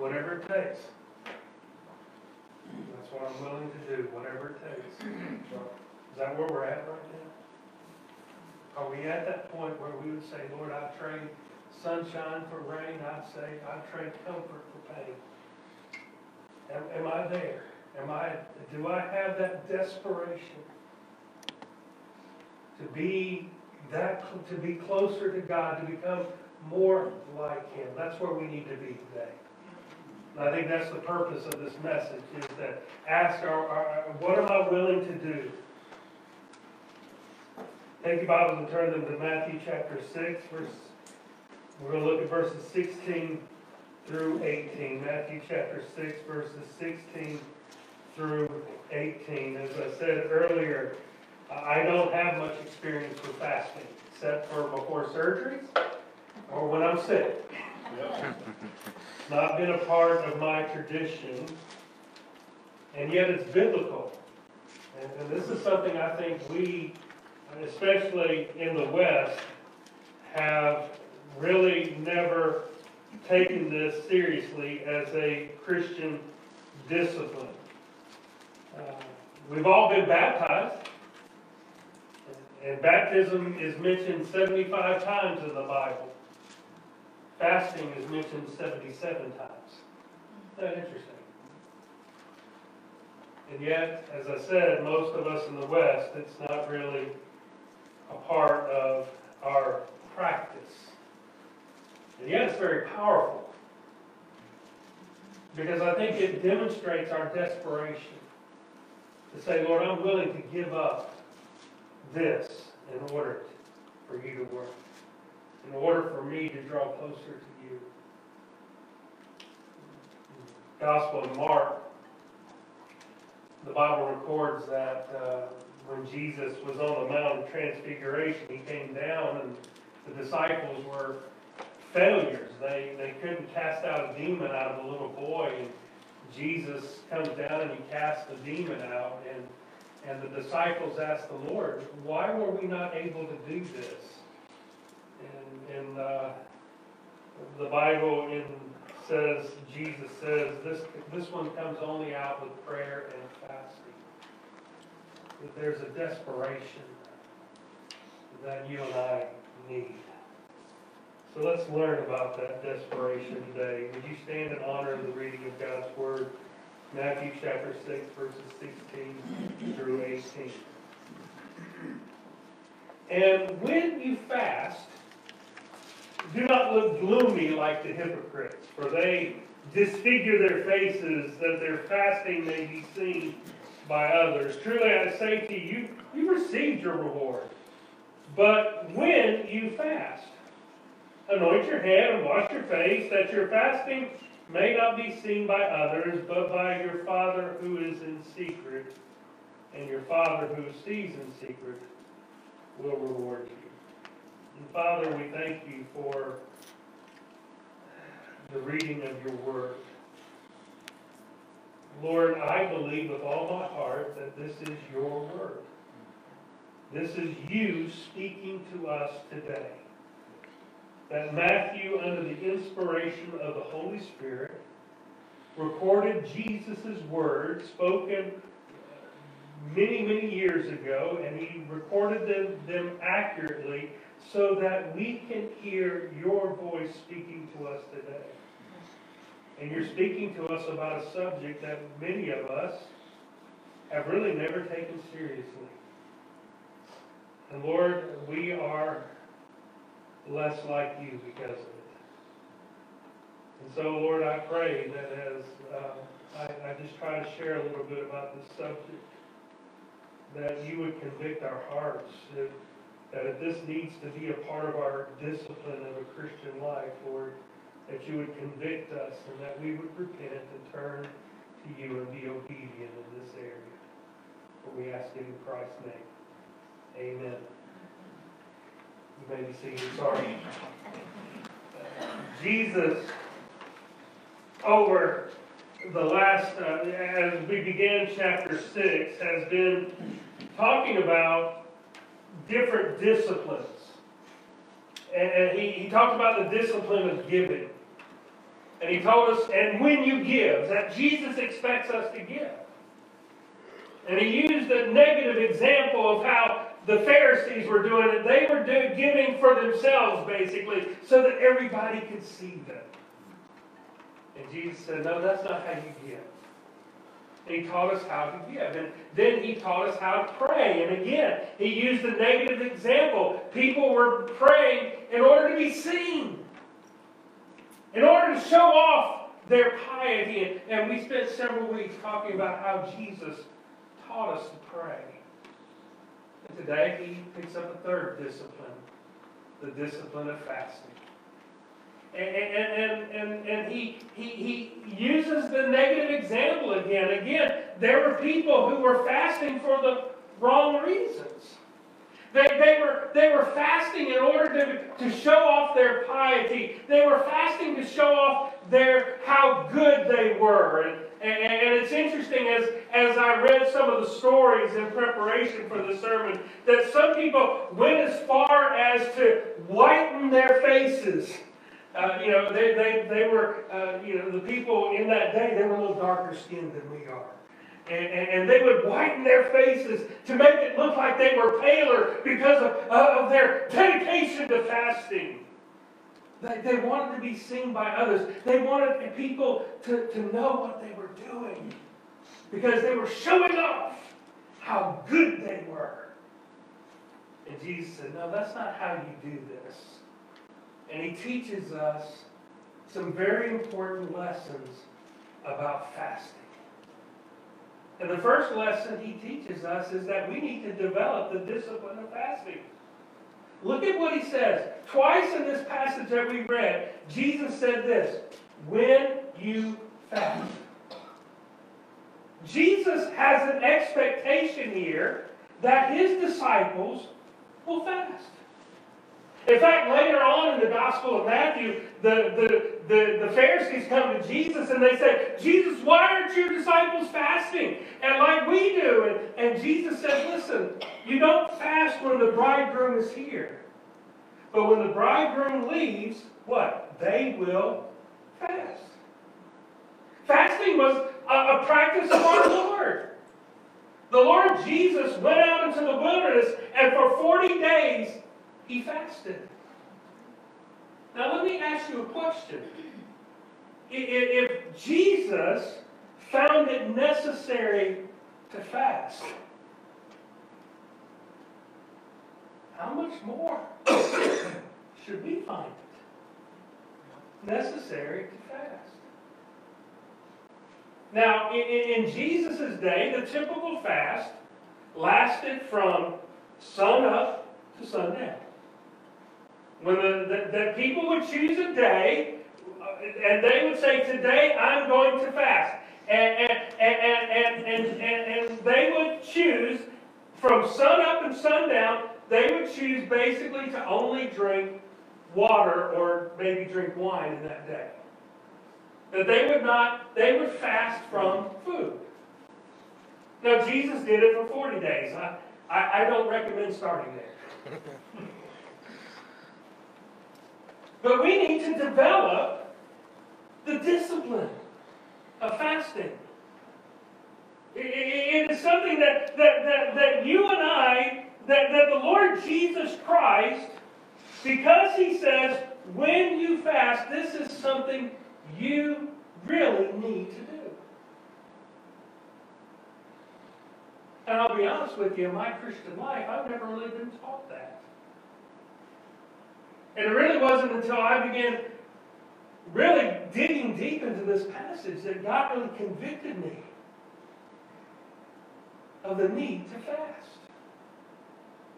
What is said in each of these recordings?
whatever it takes. That's what I'm willing to do, whatever it takes. Is that where we're at right now? Are we at that point where we would say, Lord, I trade sunshine for rain, I'd say, I trade comfort for pain? Am, am I there? Am I, do I have that desperation to be that, to be closer to God, to become more like Him? That's where we need to be today. And I think that's the purpose of this message, is that ask, our, our, what am I willing to do? Take your Bibles and turn them to Matthew chapter six, verse, we're gonna look at verses sixteen through eighteen. Matthew chapter six, verses sixteen through eighteen. As I said earlier, I don't have much experience with fasting, except for before surgeries or when I'm sick. It's not been a part of my tradition, and yet it's biblical. And, and this is something I think we, especially in the West, have really never taken this seriously as a Christian discipline. Uh, We've all been baptized, and baptism is mentioned 75 times in the Bible. Fasting is mentioned 77 times. Isn't that interesting? And yet, as I said, most of us in the West, it's not really a part of our practice. And yet, it's very powerful. Because I think it demonstrates our desperation to say, Lord, I'm willing to give up this in order for you to work, in order for me to draw closer to you. Gospel of Mark, the Bible records that uh, when Jesus was on the Mount of Transfiguration, he came down and the disciples were failures. They, they couldn't cast out a demon out of a little boy. And Jesus comes down and he casts the demon out. And, and the disciples asked the Lord, why were we not able to do this? And, and uh, the Bible in, says, Jesus says, this, this one comes only out with prayer and fasting. That there's a desperation that you and I need. So let's learn about that desperation today. Would you stand in honor of the reading of God's Word? Matthew chapter 6, verses 16 through 18. And when you fast, do not look gloomy like the hypocrites, for they disfigure their faces that their fasting may be seen by others. Truly I say to you, you received your reward. But when you fast, anoint your head and wash your face, that your fasting may not be seen by others, but by your Father who is in secret. And your Father who sees in secret will reward you. Father, we thank you for the reading of your word. Lord, I believe with all my heart that this is your word. This is you speaking to us today. That Matthew, under the inspiration of the Holy Spirit, recorded Jesus' words spoken many, many years ago, and he recorded them, them accurately so that we can hear your voice speaking to us today. And you're speaking to us about a subject that many of us have really never taken seriously. And Lord, we are less like you because of it. And so, Lord, I pray that as uh, I, I just try to share a little bit about this subject, that you would convict our hearts, that this needs to be a part of our discipline of a Christian life, Lord, that you would convict us and that we would repent and turn to you and be obedient in this area. For we ask it in Christ's name. Amen. You may be seated. Sorry. Jesus, over the last, uh, as we began chapter 6, has been talking about different disciplines. And, and he, he talked about the discipline of giving. And he told us, and when you give, that Jesus expects us to give. And he used a negative example of how the Pharisees were doing it. They were do, giving for themselves, basically, so that everybody could see them. And Jesus said, No, that's not how you give. He taught us how to give. And then he taught us how to pray. And again, he used a negative example. People were praying in order to be seen, in order to show off their piety. And we spent several weeks talking about how Jesus taught us to pray. And today he picks up a third discipline the discipline of fasting. And, and, and, and, he, he, he uses the negative example again. Again, there were people who were fasting for the wrong reasons. They, they, were, they were fasting in order to, to show off their piety. They were fasting to show off their how good they were. And, and, and it's interesting as, as I read some of the stories in preparation for the sermon that some people went as far as to whiten their faces uh, you know, they, they, they were, uh, you know, the people in that day, they were a little darker skinned than we are. And, and, and, they would whiten their faces to make it look like they were paler because of, uh, of their dedication to fasting. They, they wanted to be seen by others. They wanted people to, to know what they were doing because they were showing off how good they were. And Jesus said, No, that's not how you do this. And he teaches us some very important lessons about fasting. And the first lesson he teaches us is that we need to develop the discipline of fasting. Look at what he says. Twice in this passage that we read, Jesus said this when you fast. Jesus has an expectation here that his disciples will fast. In fact, later on in the Gospel of Matthew, the, the, the, the, Pharisees come to Jesus and they say, Jesus, why aren't your disciples fasting? And like we do. And, and Jesus says, listen, you don't fast when the bridegroom is here. But when the bridegroom leaves, what? They will fast. Fasting was a, a practice of our Lord. The Lord Jesus went out into the wilderness and for 40 days he fasted. Now, let me ask you a question. If Jesus found it necessary to fast, how much more should we find it necessary to fast? Now, in, Jesus' day, the typical fast lasted from sun up to sundown. When the, people would choose a day, uh, and they would say, Today I'm going to fast. And, and, and, and, and, and, and they would choose from sun up and sundown, they would choose basically to only drink water or maybe drink wine in that day. That they would not, they would fast from food. Now, Jesus did it for 40 days. I, I, I don't recommend starting there. But we need to develop the discipline of fasting. It is something that, that, that, that you and I, that, that the Lord Jesus Christ, because He says, when you fast, this is something you really need to do. And I'll be honest with you, in my Christian life, I've never really been taught that. And it really wasn't until I began really digging deep into this passage that God really convicted me of the need to fast.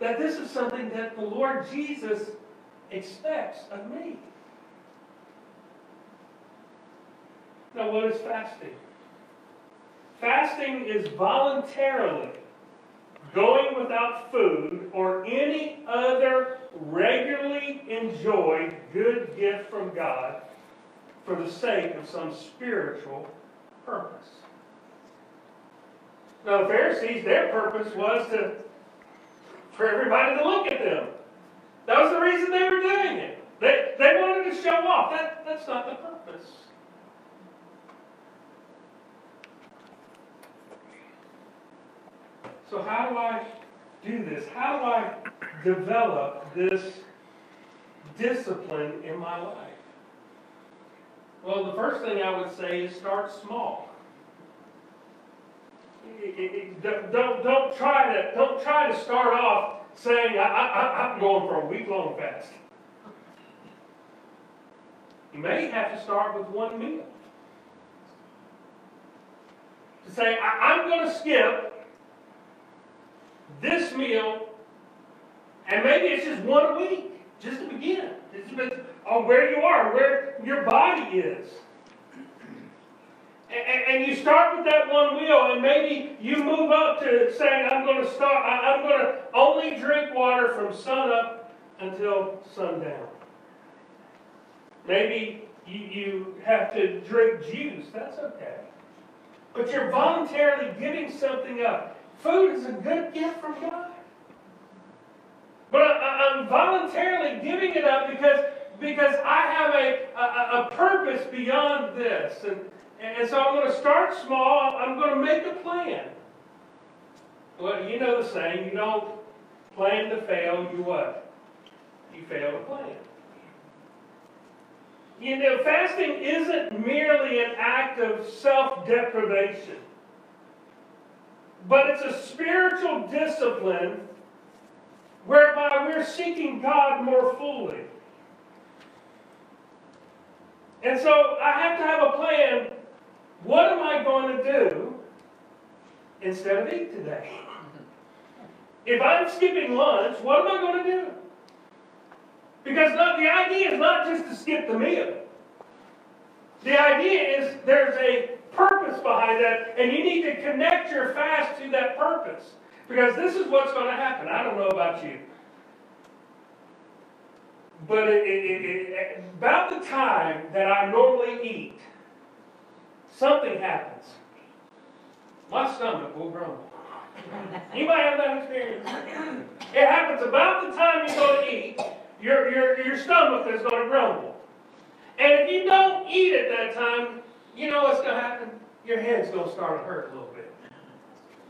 That this is something that the Lord Jesus expects of me. Now, what is fasting? Fasting is voluntarily going without food or any other regularly enjoyed good gift from God for the sake of some spiritual purpose. Now, the Pharisees, their purpose was to for everybody to look at them. That was the reason they were doing it. They, they wanted to show off. That, that's not the purpose. So how do I do this? How do I develop this discipline in my life? Well, the first thing I would say is start small. Don't, don't- try to, don't try to start off saying, I, I, I'm going for a week-long fast. You may have to start with one meal. To say, I, I'm gonna skip this meal, and maybe it's just one a week, just to begin. It depends on where you are, where your body is. And, and, you start with that one meal, and maybe you move up to saying, I'm going to start, I, I'm going to only drink water from sunup until sundown. Maybe you, you have to drink juice, that's okay. But you're voluntarily giving something up. Food is a good gift from God. But I, I'm voluntarily giving it up because, because I have a, a, a purpose beyond this. And, and so I'm going to start small. I'm going to make a plan. Well, you know the saying, you don't plan to fail, you what? You fail to plan. You know, fasting isn't merely an act of self-deprivation, but it's a spiritual discipline whereby we're seeking God more fully. And so I have to have a plan. What am I going to do instead of eat today? If I'm skipping lunch, what am I going to do? Because not, the idea is not just to skip the meal. The idea is there's a behind that, and you need to connect your fast to that purpose. Because this is what's going to happen. I don't know about you. But it, it, it, about the time that I normally eat, something happens. My stomach will grumble. Anybody have that experience? It happens about the time you're going to eat, your, your, your stomach is going to grumble. And if you don't eat at that time, you know what's going to happen? Your head's going to start to hurt a little bit.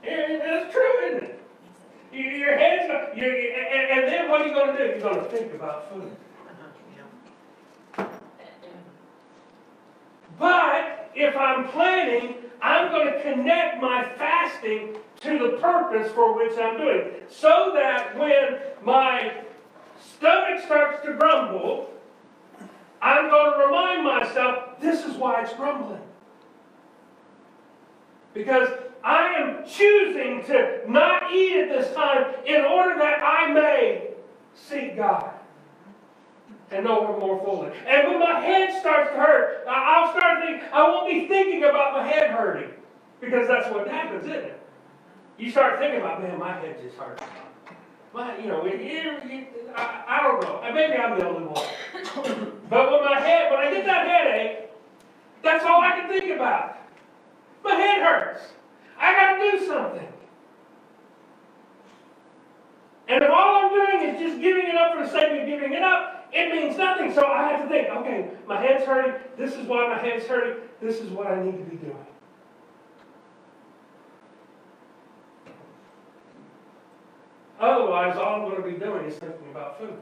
And that's true, isn't it? Your head's and, and then what are you going to do? You're going to think about food. But if I'm planning, I'm going to connect my fasting to the purpose for which I'm doing. So that when my stomach starts to grumble, I'm going to remind myself this is why it's grumbling. Because I am choosing to not eat at this time in order that I may seek God and know Him more fully. And when my head starts to hurt, I'll start thinking, I won't be thinking about my head hurting. Because that's what happens, isn't it? You start thinking about, man, my head just hurts. My, you know, it, it, it, I, I don't know. Maybe I'm the only one. but when my head, when I get that headache, that's all I can think about. My head hurts. I got to do something. And if all I'm doing is just giving it up for the sake of giving it up, it means nothing. So I have to think, okay, my head's hurting. This is why my head's hurting. This is what I need to be doing. Otherwise, all I'm going to be doing is thinking about food.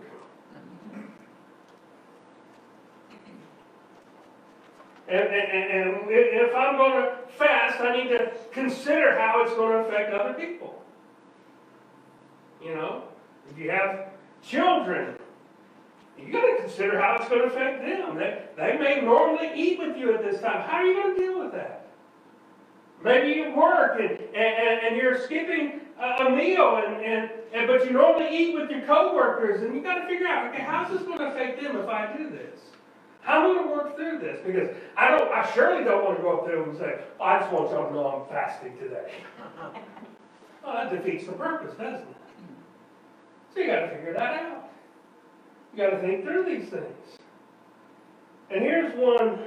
And, and, and if I'm going to fast, I need to consider how it's going to affect other people. You know, if you have children, you got to consider how it's going to affect them. They, they may normally eat with you at this time. How are you going to deal with that? Maybe you work and, and, and you're skipping a meal, and, and, and but you normally eat with your coworkers, and you got to figure out, okay, how's this going to affect them if I do this? How am I going to work through this? Because I don't, I surely don't want to go up there and say, I just want y'all to know I'm fasting today. well, that defeats the purpose, doesn't it? So you got to figure that out. You got to think through these things. And here's one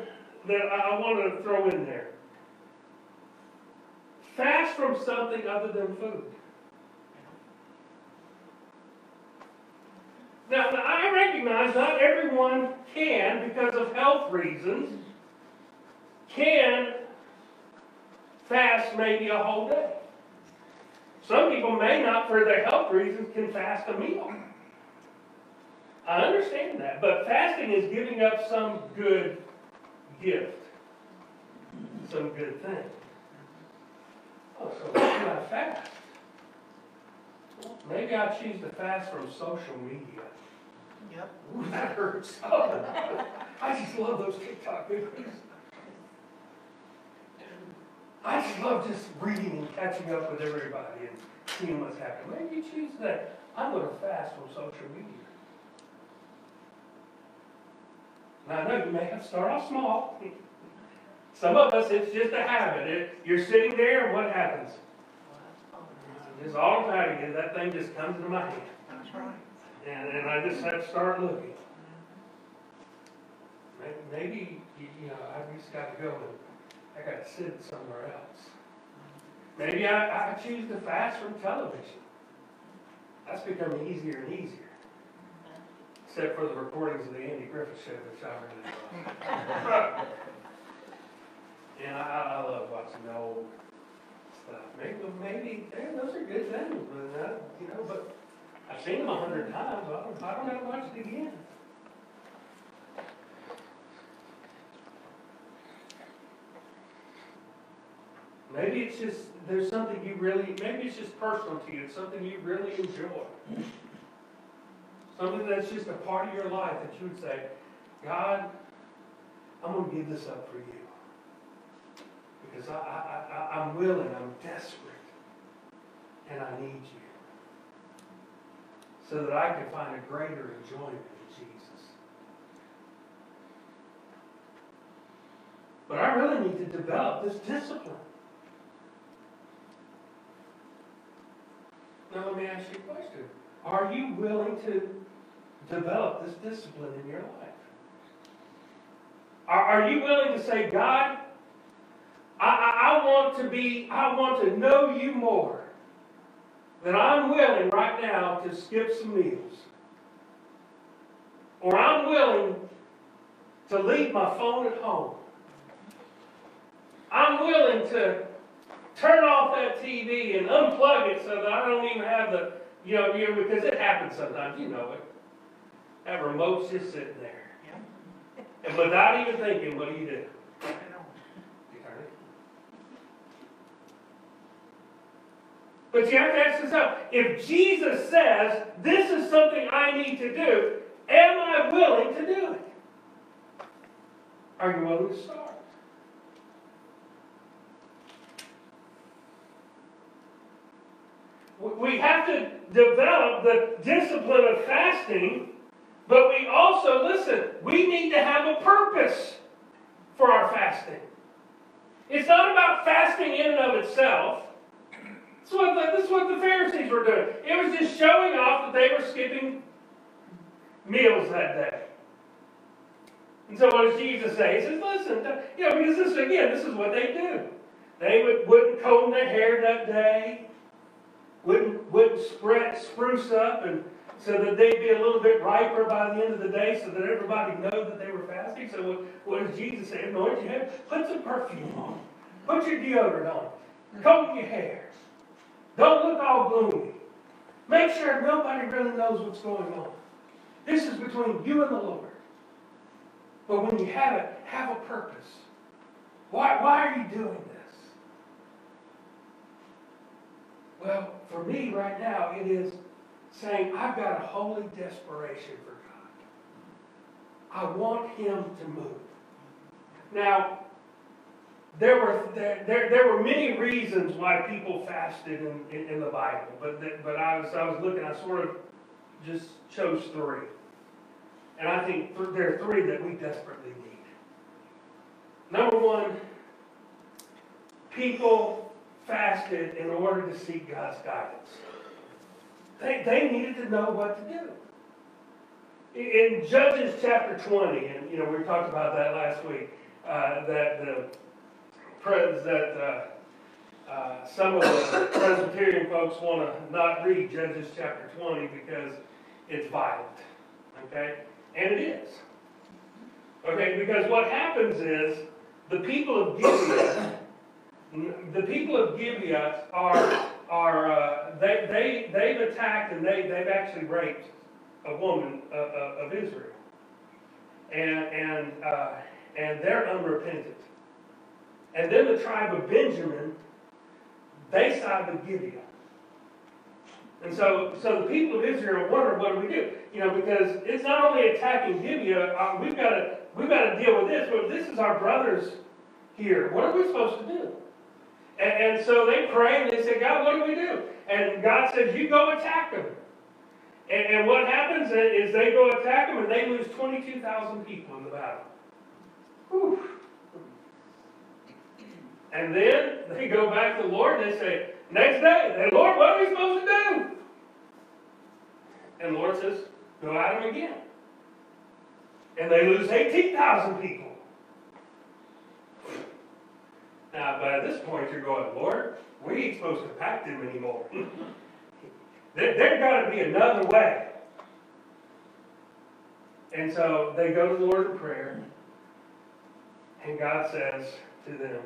that I want to throw in there. Fast from something other than food. Now, I recognize not everyone can, because of health reasons, can fast maybe a whole day. Some people may not, for their health reasons, can fast a meal. I understand that, but fasting is giving up some good gift, some good thing. Oh, so why should I fast? Maybe I choose to fast from social media. Yep. Ooh, that hurts. I just love those TikTok videos. I just love just reading and catching up with everybody and seeing what's happening. Maybe you choose that. I'm gonna fast from social media. Now, I know you may have to start off small. Some of us, it's just a habit. It- You're sitting there and what happens? Just automatically, that thing just comes into my hand. That's right. And, and I just have to start looking. May- Maybe, you know, I just gotta go and, I gotta sit somewhere else. Maybe I, I choose to fast from television. That's becoming easier and easier. Except for the recordings of the Andy Griffith Show, which I really love. And I, I I love watching the old stuff. Maybe, maybe, yeah, those are good things, but, uh, you know, but I've seen them a hundred times, I don't, I don't have to watch it again. Maybe it's just, there's something you really, maybe it's just personal to you, it's something you really enjoy. Something that's just a part of your life that you would say, God, I'm gonna give this up for you. Because I, I, I, I'm willing, I'm desperate, and I need you so that I can find a greater enjoyment in Jesus. But I really need to develop this discipline. Now, let me ask you a question. Are you willing to develop this discipline in your life? Are, are you willing to say, God, I, I, I want to be, I want to know you more that I'm willing right now to skip some meals. Or I'm willing to leave my phone at home. I'm willing to turn off that TV and unplug it so that I don't even have the, you know, you know, because it happens sometimes, you know it. That remote's just sitting there. Yep. And without even thinking, what do you do? I know. You turn it. But you have to ask yourself, if Jesus says, this is something I need to do, am I willing to do it? Are you willing to start? We- have to develop the discipline of fasting, but we also, listen, we need to have a purpose for our fasting. It's not about fasting in and of itself. That's what, the, that's what the Pharisees were doing. It was just showing off that they were skipping meals that day. And so what does Jesus say? He says, listen, you know, because this, again, this is what they do. They would, wouldn't comb their hair that day, wouldn't, wouldn't spread, spruce up, and so that they'd be a little bit riper by the end of the day so that everybody know that they were fasting. So what, what does Jesus say? Anoint your head, put some perfume on, put your deodorant on, comb your hair. Don't look all gloomy. Make sure nobody really knows what's going on. This is between you and the Lord. But when you have it, have a purpose. Why, why are you doing this? Well, for me right now, it is saying, I've got a holy desperation for God. I want Him to move. Now, there were, there, there, there were many reasons why people fasted in, in, in the Bible, but, but I was, I was looking, I sort of just chose three. And I think th- there are three that we desperately need. Number one, people fasted in order to seek God's guidance. They, they needed to know what to do. In in Judges chapter 20, and you know, we talked about that last week, uh, that the that uh, uh, some of the Presbyterian folks want to not read Judges chapter 20 because it's violent. Okay? And it is. Okay, because what happens is the people of Gibeah, the people of Gibeah are, are, uh, they, they, they've attacked and they, they've actually raped a woman of, of of Israel. And, and, uh, and they're unrepentant. And then the tribe of Benjamin, they side with Gibeah. And so, so the people of Israel wonder, what do we do? You know, because it's not only attacking Gibeah, uh, we've got to, we've got to deal with this, but this is our brothers here. What are we supposed to do? And, and so they pray and they say, God, what do we do? And God says, you go attack them. And, and what happens is they go attack them and they lose 22,000 people in the battle. Whew. And then they go back to the Lord and they say, next day, they, Lord, what are we supposed to do? And the Lord says, go at them again. And they lose 18,000 people. Now, at this point, you're going, Lord, we ain't supposed to pack them anymore. there, there got to be another way. And so they go to the Lord in prayer, and God says to them,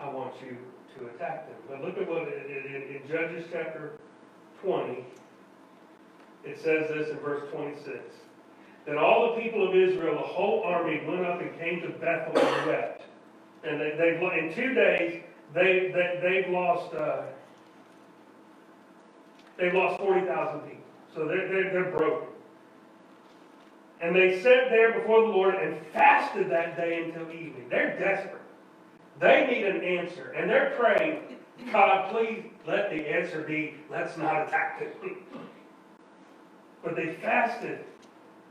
I want you to attack them. But look at what it, it, in, in Judges chapter 20, it says this in verse 26. Then all the people of Israel, the whole army, went up and came to Bethel and wept. And they, they've, in two days, they, they, they've lost, uh, they've lost 40,000 people. So they're, they're, they're broken. And they sat there before the Lord and fasted that day until evening. They're desperate. They need an answer. And they're praying, God, please let the answer be, let's not attack them. but they fasted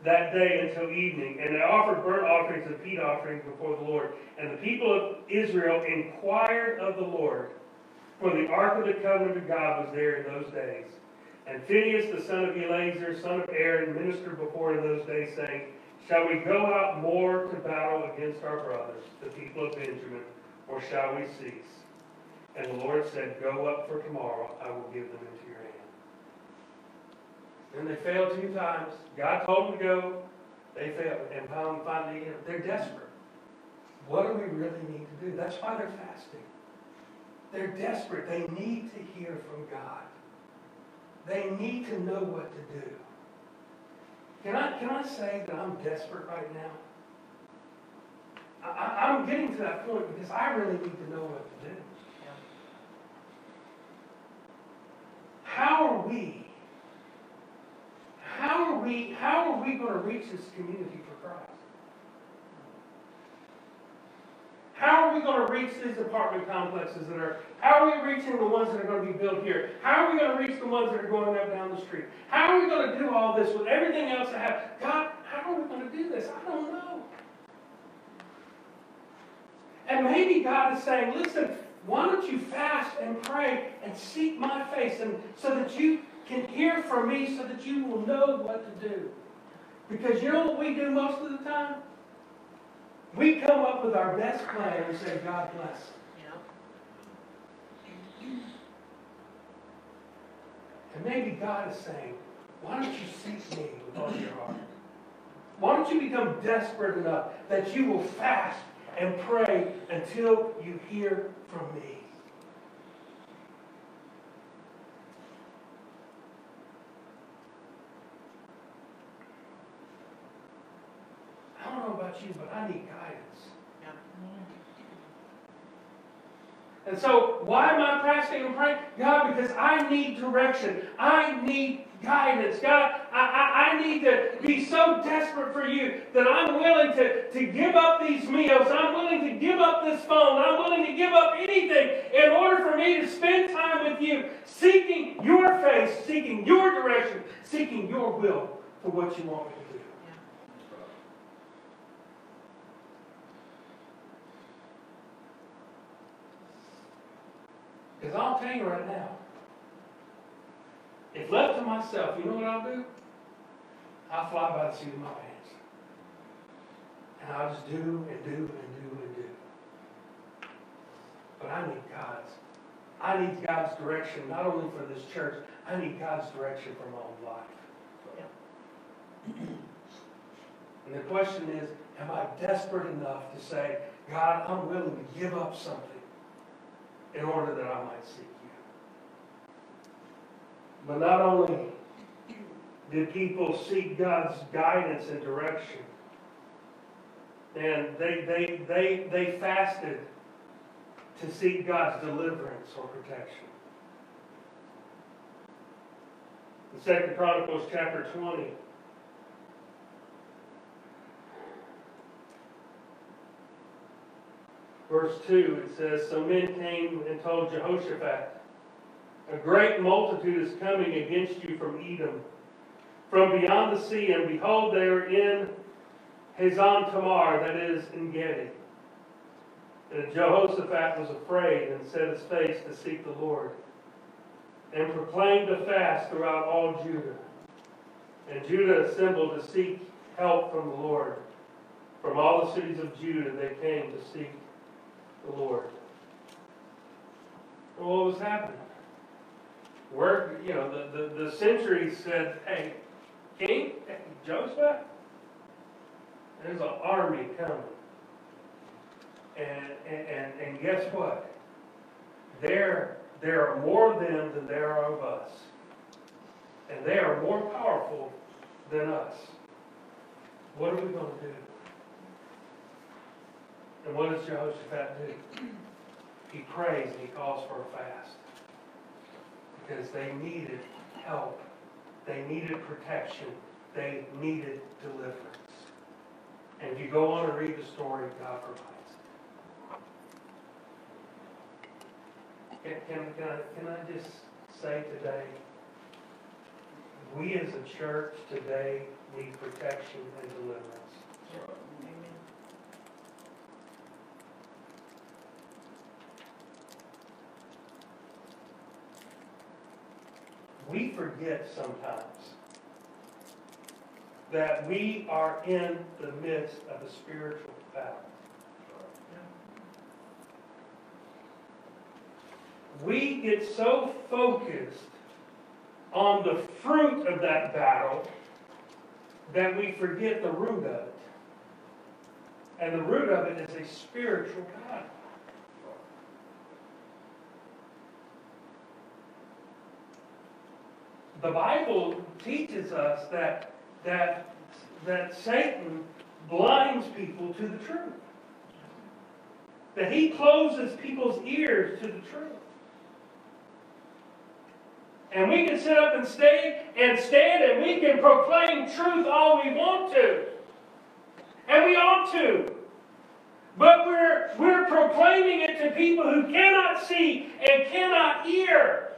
that day until evening, and they offered burnt offerings and peace offerings before the Lord. And the people of Israel inquired of the Lord, for the ark of the covenant of God was there in those days. And Phineas, the son of Eleazar, son of Aaron, ministered before in those days, saying, Shall we go out more to battle against our brothers, the people of Benjamin, or shall we cease? And the Lord said, Go up for tomorrow, I will give them into your hand. And they failed two times. God told them to go. They failed. And finally, they're desperate. What do we really need to do? That's why they're fasting. They're desperate. They need to hear from God. They need to know what to do. Can I, can I say that I'm desperate right now? I, I'm getting to that point because I really need to know what to do. How are we how are we, how are we going to reach this community for Christ? How are we going to reach these apartment complexes that are, how are we reaching the ones that are going to be built here? How are we going to reach the ones that are going up down the street? How are we going to do all this with everything else I have? God, how are we going to do this? I don't know. And maybe God is saying, listen, why don't you fast and pray and seek my face and so that you can hear from me so that you will know what to do. Because you know what we do most of the time? We come up with our best plan and say, God bless. And maybe God is saying, why don't you seek me with all your heart? Why don't you become desperate enough that you will fast and pray until you hear from me? I don't know about you, but I need guidance. And so, why am I fasting and praying? God, because I need direction. I need guidance. God, I, I, I, need to be so desperate for you that I'm willing to, to give up these meals. I'm willing to give up this phone. I'm willing to give up anything in order for me to spend time with you, seeking your face, seeking your direction, seeking your will for what you want me to do. Because I'll tell you right now, if left to myself, you know what I'll do? I'll fly by the seat of my pants. And I'll just do and do and do and do. But I need God's. I need God's direction, not only for this church, I need God's direction for my own life. And the question is, am I desperate enough to say, God, I'm willing to give up something in order that I might seek you. But not only did people seek God's guidance and direction, and they, they, they, they fasted to seek God's deliverance or protection. In Second Chronicles chapter 20, verse 2, it says, So men came and told Jehoshaphat, A great multitude is coming against you from Edom, from beyond the sea, and behold, they are in Hazan Tamar, that is, Engedi. And Jehoshaphat was afraid and set his face to seek the Lord, and proclaimed a fast throughout all Judah. And Judah assembled to seek help from the Lord. From all the cities of Judah they came to seek the Lord. Well, what was happening? Where, you know, the, the, the centuries said, hey, King, Joseph, there's an army coming. And, and, and, and guess what? There, there are more of them than there are of us. And they are more powerful than us. What are we going to do? And what does Jehoshaphat do? He prays and he calls for a fast. Because they needed help. They needed protection. They needed deliverance. And if you go on and read the story, God provides. Can, can, can, I, can I just say today, we as a church today need protection and deliverance. Amen. We forget sometimes that we are in the midst of a spiritual battle. We get so focused on the fruit of that battle that we forget the root of it. And the root of it is a spiritual battle. The Bible teaches us that, that, that Satan blinds people to the truth. That he closes people's ears to the truth. And we can sit up and stay and stand and we can proclaim truth all we want to. And we ought to. But we're, we're proclaiming it to people who cannot see and cannot hear.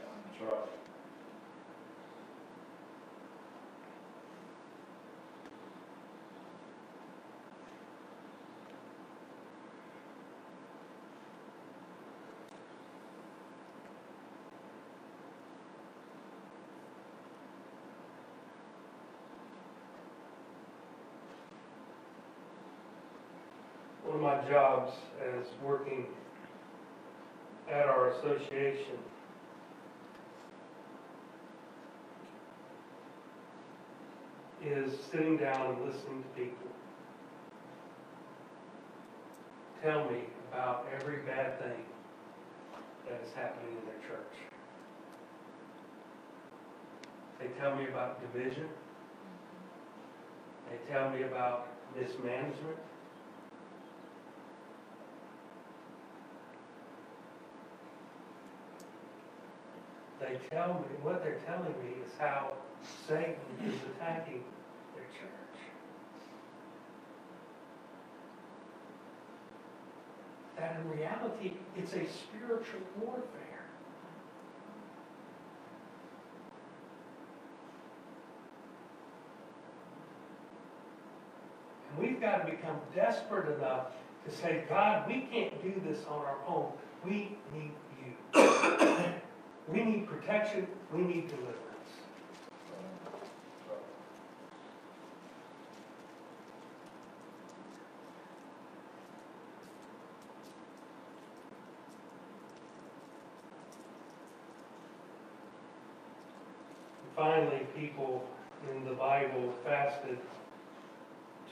One of my jobs as working at our association is sitting down and listening to people tell me about every bad thing that is happening in their church. They tell me about division. They tell me about mismanagement. They tell me, what they're telling me is how Satan is attacking their church. That in reality, it's a spiritual warfare. And we've got to become desperate enough to say, God, we can't do this on our own. We need. We need protection. We need deliverance. Finally, people in the Bible fasted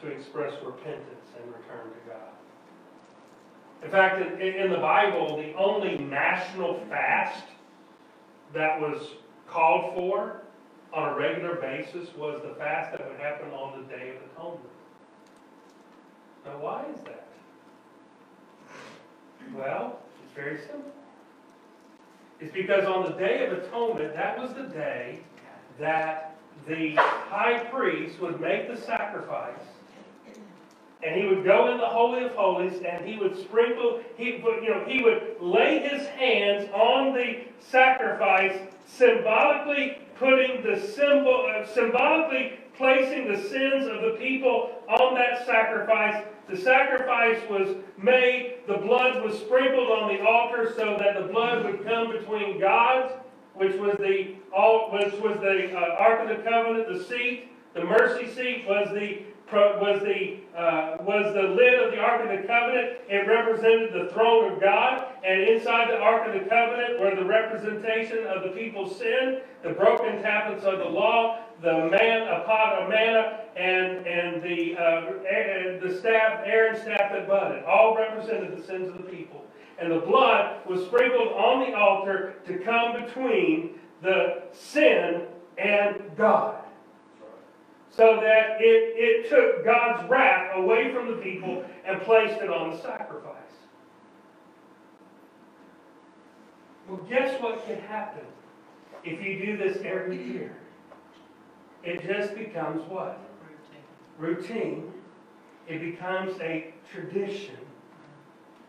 to express repentance and return to God. In fact, in, the Bible, the only national fast that was called for on a regular basis was the fast that would happen on the Day of Atonement. Now, why is that? Well, it's very simple. It's because on the Day of Atonement, that was the day that the high priest would make the sacrifice and he would go in the Holy of Holies and he would sprinkle, he would, you know, he would lay his hands on the sacrifice, symbolically putting the symbol, uh, symbolically placing the sins of the people on that sacrifice. The sacrifice was made, the blood was sprinkled on the altar so that the blood would come between God's, which was the, which was the uh, Ark of the Covenant, the seat, the mercy seat was the was the uh, was the lid of the Ark of the Covenant. It represented the throne of God, and inside the Ark of the Covenant were the representation of the people's sin, the broken tablets of the law, the man, a pot of manna, and and the uh, and the staff, Aaron's staff that budded, all represented the sins of the people. And the blood was sprinkled on the altar to come between the sin and God so that it, it took God's wrath away from the people and placed it on the sacrifice. Well, guess what can happen if you do this every year? It just becomes what? Routine. It becomes a tradition.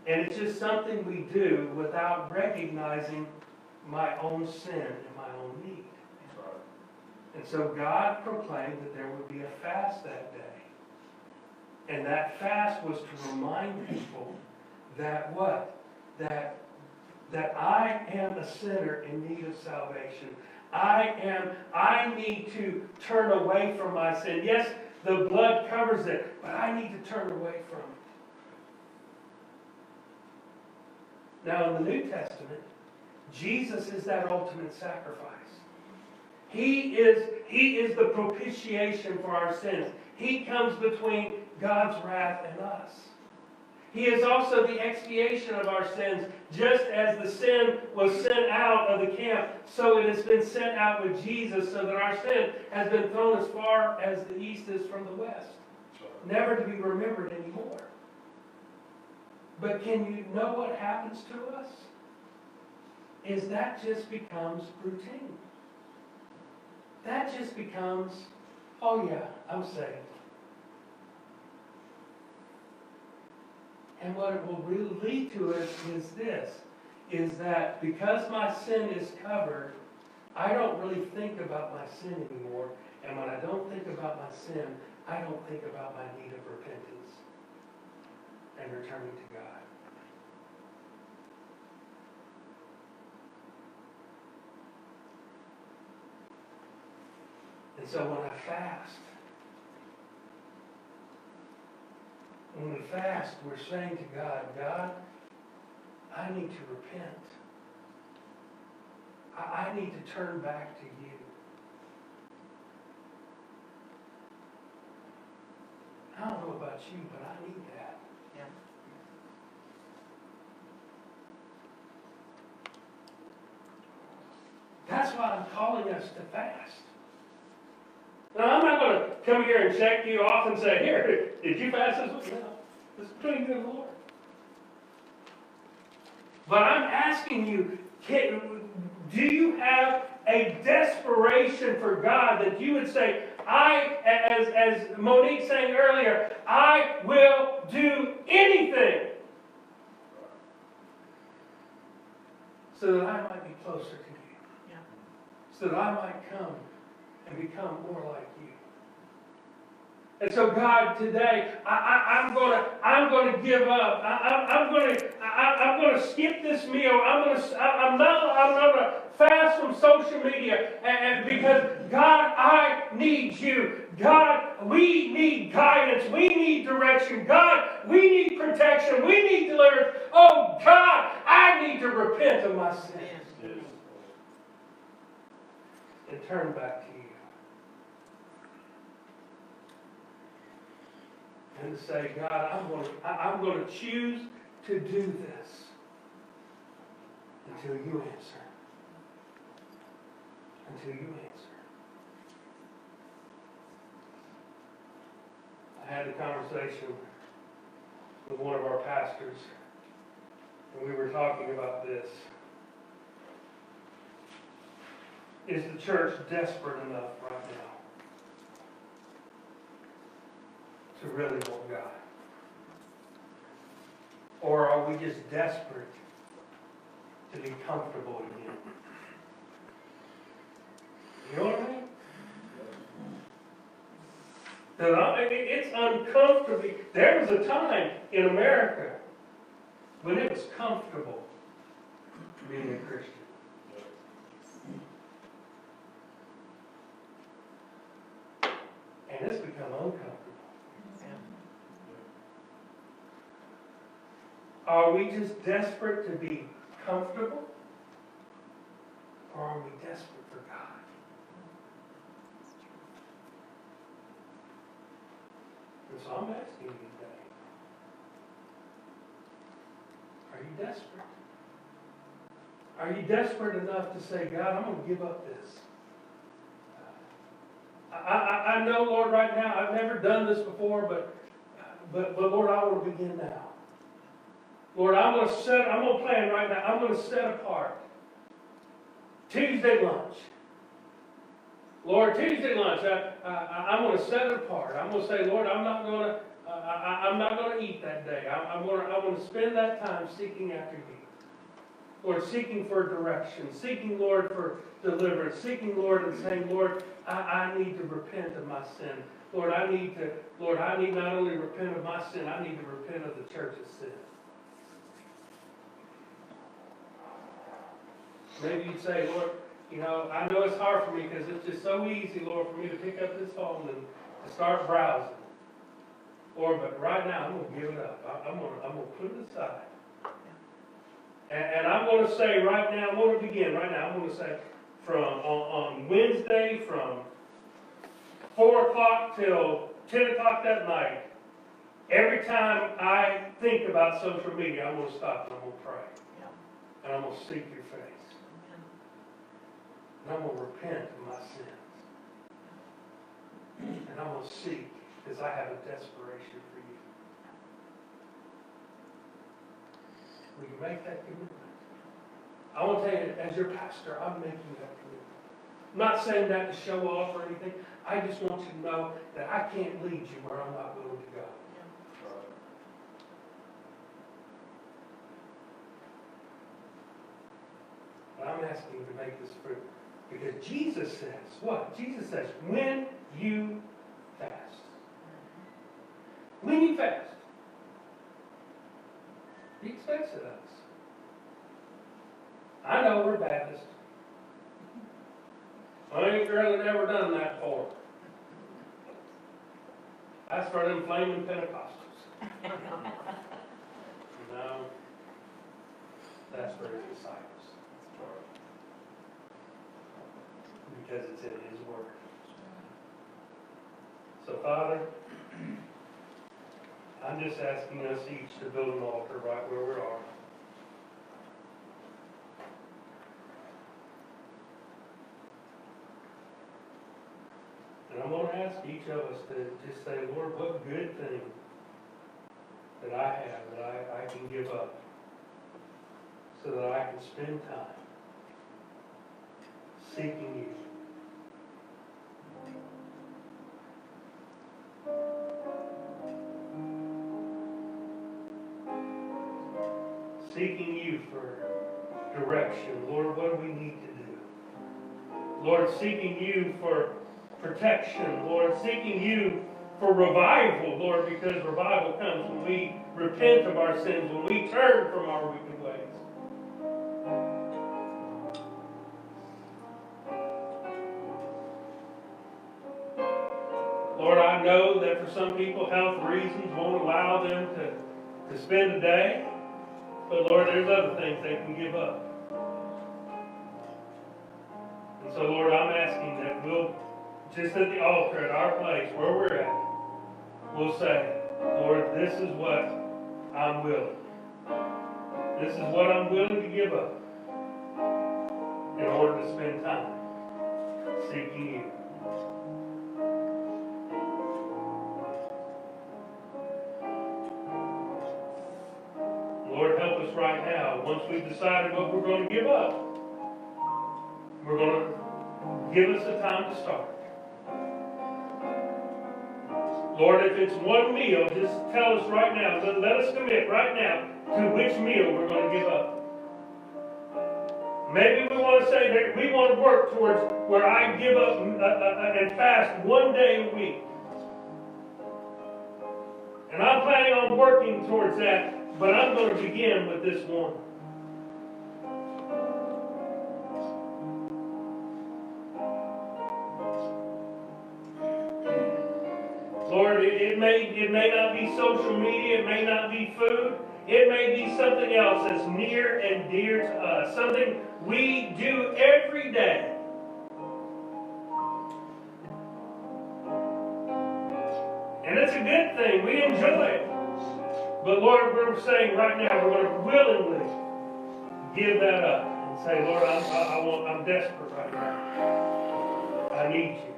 And it's just something we do without recognizing my own sin and my own need. And so God proclaimed that there would be a fast that day. And that fast was to remind people that what? That, that I am a sinner in need of salvation. I am, I need to turn away from my sin. Yes, the blood covers it, but I need to turn away from it. Now in the New Testament, Jesus is that ultimate sacrifice. He is, he is the propitiation for our sins. He comes between God's wrath and us. He is also the expiation of our sins. Just as the sin was sent out of the camp, so it has been sent out with Jesus, so that our sin has been thrown as far as the east is from the west, never to be remembered anymore. But can you know what happens to us? Is that just becomes routine that just becomes, oh yeah, I'm saved. And what it will really lead to is, is this, is that because my sin is covered, I don't really think about my sin anymore. And when I don't think about my sin, I don't think about my need of repentance and returning to God. And so when I fast, when we fast, we're saying to God, God, I need to repent. I, I need to turn back to you. I don't know about you, but I need that. Yeah. That's why I'm calling us to fast. Now, I'm not going to come here and check you off and say, here, did you fast this week? No. This is between you and the Lord. But I'm asking you, can, do you have a desperation for God that you would say, I, as, as Monique sang earlier, I will do anything so that I might be closer to you. Yeah. So that I might come become more like you. And so, God, today I, I, am gonna I'm gonna give up. I, am gonna I, am gonna skip this meal. I'm gonna I, I'm not I'm gonna fast from social media, and, and because God, I need you. God, we need guidance. We need direction. God, we need protection. We need deliverance. Oh God, I need to repent of my sins and turn back to you. And say, God, I'm going to, I'm going to choose to do this until you answer. Until you answer. I had a conversation with one of our pastors, and we were talking about this. Is the church desperate enough right now to really want God? Or are we just desperate to be comfortable again? You know what I mean? It's uncomfortable. There was a time in America when it was comfortable being a Christian. And it's become uncomfortable. Are we just desperate to be comfortable? Or are we desperate for God? And so I'm asking you today. Are you desperate? Are you desperate enough to say, God, I'm going to give up this? Uh, I, I, I know, Lord, right now, I've never done this before, but, but, but Lord, I will begin now. Lord, I'm going to set, I'm going to plan right now. I'm going to set apart Tuesday lunch. Lord, Tuesday lunch, I, I, I'm going to set it apart. I'm going to say, Lord, I'm not going to, uh, I, I'm not going to eat that day. I, I'm going to, I'm going to spend that time seeking after you. Lord, seeking for direction, seeking, Lord, for deliverance, seeking, Lord, and saying, Lord, I, I need to repent of my sin. Lord, I need to, Lord, I need not only repent of my sin, I need to repent of the church's sin. Maybe you'd say, Lord, you know, I know it's hard for me because it's just so easy, Lord, for me to pick up this phone and to start browsing. Lord, but right now, I'm going to give it up. I, I'm going to, I'm going to put it aside. And, and I'm going to say right now, I'm going to begin right now. I'm going to say from on, on Wednesday from 4 o'clock till 10 o'clock that night, every time I think about social media, I'm going to stop and I'm going to pray. And I'm going to seek your face. And I'm going to repent of my sins. And I'm going to seek because I have a desperation for you. Will you make that commitment? I want to tell you, as your pastor, I'm making that commitment. I'm not saying that to show off or anything. I just want you to know that I can't lead you where I'm not willing to go. I'm asking you to make this fruit. Because Jesus says, what? Jesus says, when you fast. When you fast. He expects it of us. I know we're Baptist. I ain't really never done that before. That's for them flaming Pentecostals. No. That's for his disciples. Because it's in his word. So Father, I'm just asking us each to build an altar right where we are. And I'm going to ask each of us to just say, Lord, what good thing that I have that I, I can give up so that I can spend time seeking you. Seeking you for direction. Lord, what do we need to do? Lord, seeking you for protection. Lord, seeking you for revival, Lord, because revival comes when we repent of our sins, when we turn from our wicked some people, health reasons won't allow them to, to spend a day. But Lord, there's other things they can give up. And so, Lord, I'm asking that we'll, just at the altar, at our place, where we're at, we'll say, Lord, this is what I'm willing. This is what I'm willing to give up in order to spend time seeking you. Once we've decided what we're going to give up, we're going to give us the time to start. Lord, if it's one meal, just tell us right now. Let, let us commit right now to which meal we're going to give up. Maybe we want to say that we want to work towards where I give up uh, uh, uh, and fast one day a week. And I'm planning on working towards that, but I'm going to begin with this one. It may not be social media, it may not be food, it may be something else that's near and dear to us, something we do every day. And it's a good thing. We enjoy it. But Lord, we're saying right now, we're going to willingly give that up and say, Lord, I'm, I, I want, I'm desperate right now. I need you.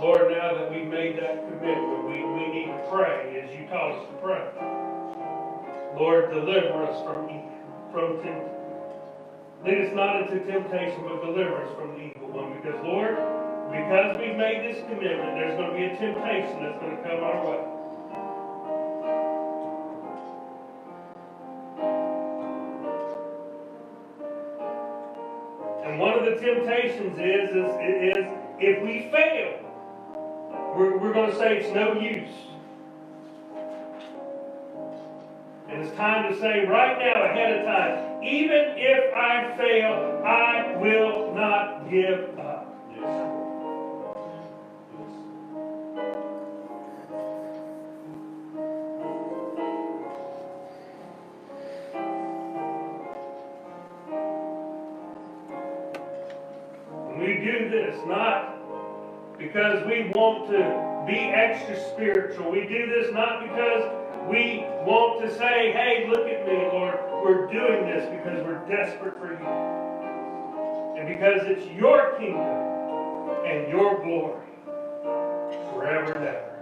Lord, now that we've made that commitment, we, we need to pray as you taught us to pray. Lord, deliver us from from temptation. Lead us not into temptation, but deliver us from the evil one. Because, Lord, because we've made this commitment, there's going to be a temptation that's going to come our way. And one of the temptations is, is, is if we fail, we're, we're going to say it's no use. And it's time to say right now, ahead of time, even if I fail, I will not give up. And we do this not because we want to be extra spiritual. We do this not because we want to say, hey, look at me, Lord. We're doing this because we're desperate for you. And because it's your kingdom and your glory forever and ever.